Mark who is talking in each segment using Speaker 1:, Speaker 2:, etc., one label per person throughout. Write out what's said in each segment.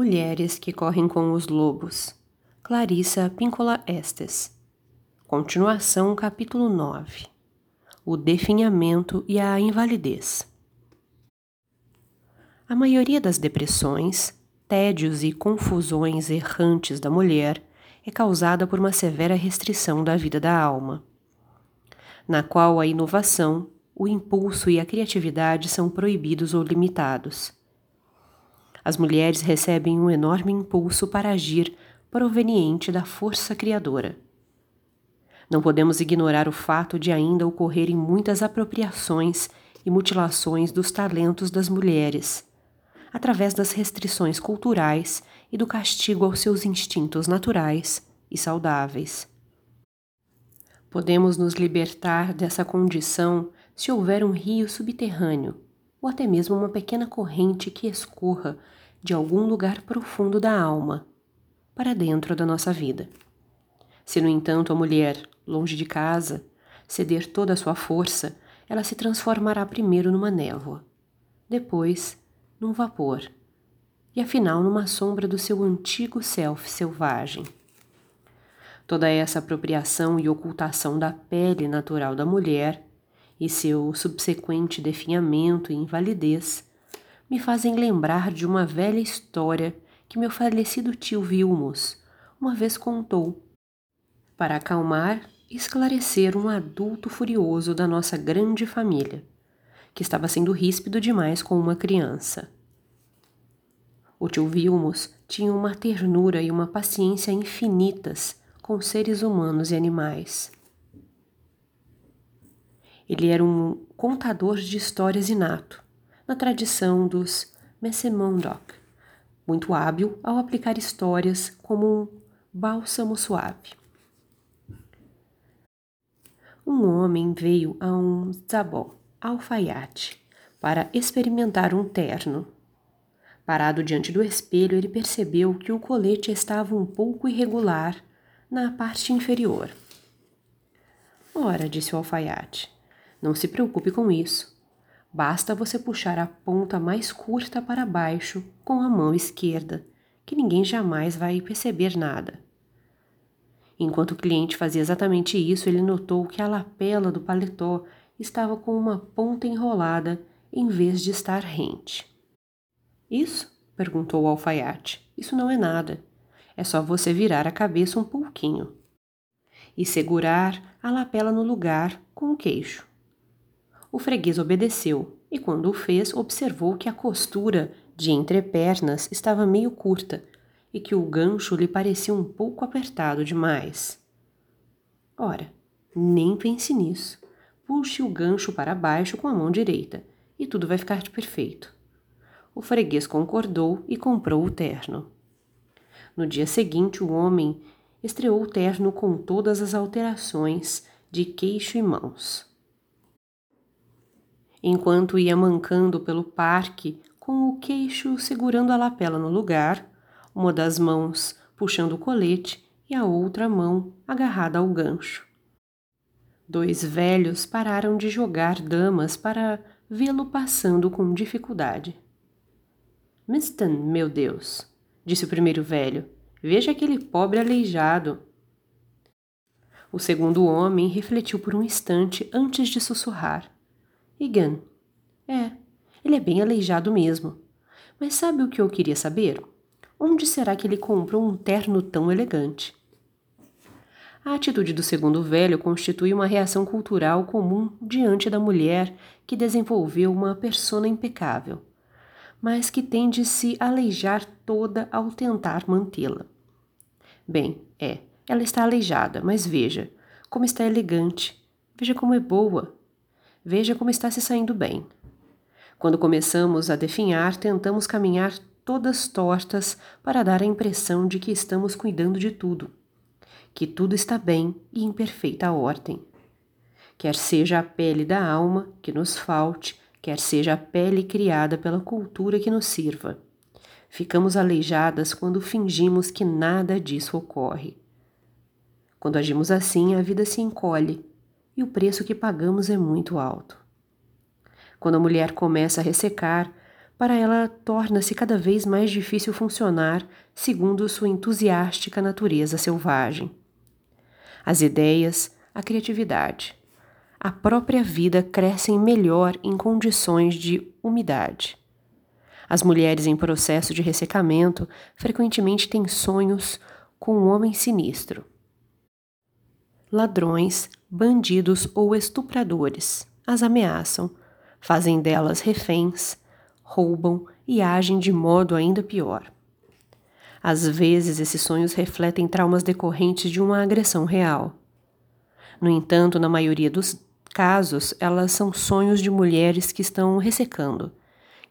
Speaker 1: Mulheres que correm com os lobos. Clarissa Píncola Estes. Continuação, capítulo 9. O definhamento e a invalidez. A maioria das depressões, tédios e confusões errantes da mulher é causada por uma severa restrição da vida da alma, na qual a inovação, o impulso e a criatividade são proibidos ou limitados. As mulheres recebem um enorme impulso para agir proveniente da força criadora. Não podemos ignorar o fato de ainda ocorrerem muitas apropriações e mutilações dos talentos das mulheres, através das restrições culturais e do castigo aos seus instintos naturais e saudáveis. Podemos nos libertar dessa condição se houver um rio subterrâneo, ou até mesmo uma pequena corrente que escorra de algum lugar profundo da alma para dentro da nossa vida. Se, no entanto, a mulher, longe de casa, ceder toda a sua força, ela se transformará primeiro numa névoa, depois num vapor, e afinal numa sombra do seu antigo self selvagem. Toda essa apropriação e ocultação da pele natural da mulher e seu subsequente definhamento e invalidez me fazem lembrar de uma velha história que meu falecido tio Vilmos uma vez contou para acalmar e esclarecer um adulto furioso da nossa grande família, que estava sendo ríspido demais com uma criança. O tio Vilmos tinha uma ternura e uma paciência infinitas com seres humanos e animais. Ele era um contador de histórias inato, na tradição dos Messemondoc, muito hábil ao aplicar histórias como um bálsamo suave. Um homem veio a um zabó, alfaiate, para experimentar um terno. Parado diante do espelho, ele percebeu que o colete estava um pouco irregular na parte inferior. Ora, disse o alfaiate, não se preocupe com isso. Basta você puxar a ponta mais curta para baixo com a mão esquerda, que ninguém jamais vai perceber nada. Enquanto o cliente fazia exatamente isso, ele notou que a lapela do paletó estava com uma ponta enrolada em vez de estar rente. Isso? perguntou o alfaiate. Isso não é nada. É só você virar a cabeça um pouquinho e segurar a lapela no lugar com o queixo. O freguês obedeceu e, quando o fez, observou que a costura de entrepernas estava meio curta e que o gancho lhe parecia um pouco apertado demais. Ora, nem pense nisso. Puxe o gancho para baixo com a mão direita e tudo vai ficar perfeito. O freguês concordou e comprou o terno. No dia seguinte, o homem estreou o terno com todas as alterações de queixo e mãos enquanto ia mancando pelo parque com o queixo segurando a lapela no lugar, uma das mãos puxando o colete e a outra mão agarrada ao gancho. Dois velhos pararam de jogar damas para vê-lo passando com dificuldade. Miston, meu Deus, disse o primeiro velho, veja aquele pobre aleijado. O segundo homem refletiu por um instante antes de sussurrar. Igan. É, ele é bem aleijado mesmo. Mas sabe o que eu queria saber? Onde será que ele comprou um terno tão elegante? A atitude do segundo velho constitui uma reação cultural comum diante da mulher que desenvolveu uma persona impecável, mas que tem de se aleijar toda ao tentar mantê-la. Bem, é, ela está aleijada, mas veja como está elegante, veja como é boa, Veja como está se saindo bem. Quando começamos a definhar, tentamos caminhar todas tortas para dar a impressão de que estamos cuidando de tudo, que tudo está bem e em perfeita ordem. Quer seja a pele da alma que nos falte, quer seja a pele criada pela cultura que nos sirva. Ficamos aleijadas quando fingimos que nada disso ocorre. Quando agimos assim, a vida se encolhe e o preço que pagamos é muito alto. Quando a mulher começa a ressecar, para ela torna-se cada vez mais difícil funcionar segundo sua entusiástica natureza selvagem. As ideias, a criatividade, a própria vida crescem melhor em condições de umidade. As mulheres em processo de ressecamento frequentemente têm sonhos com um homem sinistro. Ladrões, bandidos ou estupradores as ameaçam, fazem delas reféns, roubam e agem de modo ainda pior. Às vezes, esses sonhos refletem traumas decorrentes de uma agressão real. No entanto, na maioria dos casos, elas são sonhos de mulheres que estão ressecando,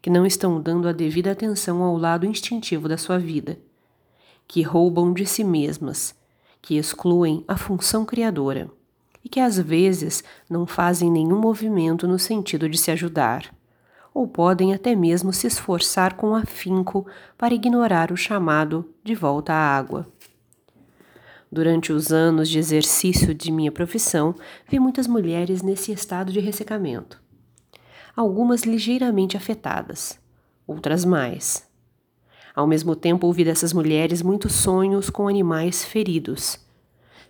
Speaker 1: que não estão dando a devida atenção ao lado instintivo da sua vida, que roubam de si mesmas, que excluem a função criadora e que às vezes não fazem nenhum movimento no sentido de se ajudar, ou podem até mesmo se esforçar com afinco para ignorar o chamado de volta à água. Durante os anos de exercício de minha profissão, vi muitas mulheres nesse estado de ressecamento. Algumas ligeiramente afetadas, outras mais. Ao mesmo tempo, ouvi dessas mulheres muitos sonhos com animais feridos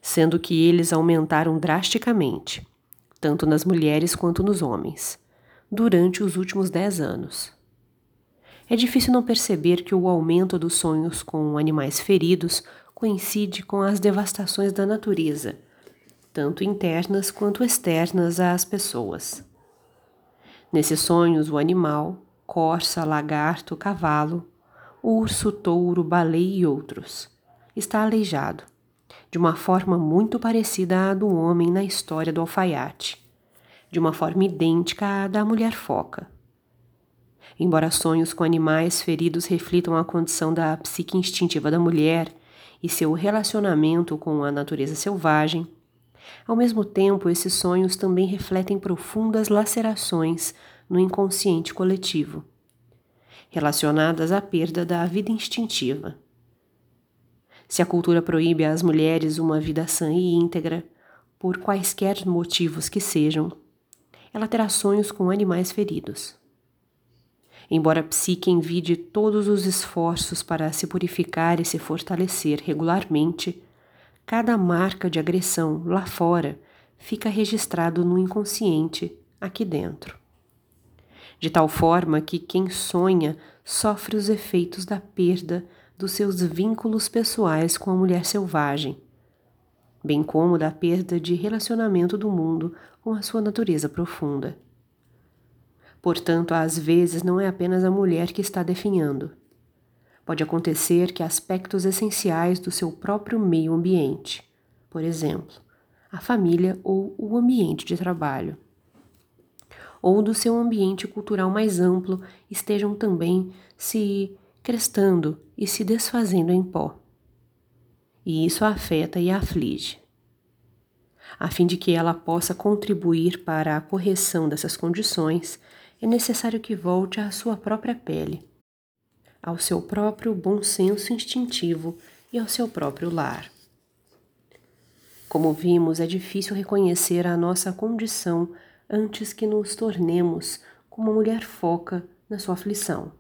Speaker 1: sendo que eles aumentaram drasticamente, tanto nas mulheres quanto nos homens, durante os últimos dez anos. É difícil não perceber que o aumento dos sonhos com animais feridos coincide com as devastações da natureza, tanto internas quanto externas às pessoas. Nesses sonhos, o animal, corça, lagarto, cavalo, urso, touro, baleia e outros, está aleijado de uma forma muito parecida à do homem na história do alfaiate, de uma forma idêntica à da mulher foca. Embora sonhos com animais feridos reflitam a condição da psique instintiva da mulher e seu relacionamento com a natureza selvagem, ao mesmo tempo esses sonhos também refletem profundas lacerações no inconsciente coletivo, relacionadas à perda da vida instintiva se a cultura proíbe às mulheres uma vida sã e íntegra, por quaisquer motivos que sejam, ela terá sonhos com animais feridos. Embora a psique envide todos os esforços para se purificar e se fortalecer regularmente, cada marca de agressão lá fora fica registrado no inconsciente aqui dentro. De tal forma que quem sonha sofre os efeitos da perda dos seus vínculos pessoais com a mulher selvagem, bem como da perda de relacionamento do mundo com a sua natureza profunda. Portanto, às vezes não é apenas a mulher que está definhando. Pode acontecer que aspectos essenciais do seu próprio meio ambiente, por exemplo, a família ou o ambiente de trabalho, ou do seu ambiente cultural mais amplo, estejam também se crestando e se desfazendo em pó. E isso a afeta e a aflige. A fim de que ela possa contribuir para a correção dessas condições, é necessário que volte à sua própria pele, ao seu próprio bom senso instintivo e ao seu próprio lar. Como vimos, é difícil reconhecer a nossa condição antes que nos tornemos como uma mulher foca na sua aflição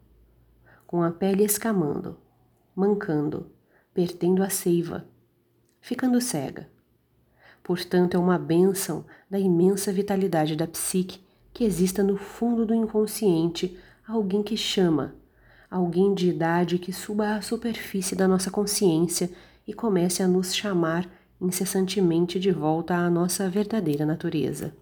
Speaker 1: com a pele escamando, mancando, perdendo a seiva, ficando cega. Portanto, é uma bênção da imensa vitalidade da psique que exista no fundo do inconsciente alguém que chama, alguém de idade que suba à superfície da nossa consciência e comece a nos chamar incessantemente de volta à nossa verdadeira natureza.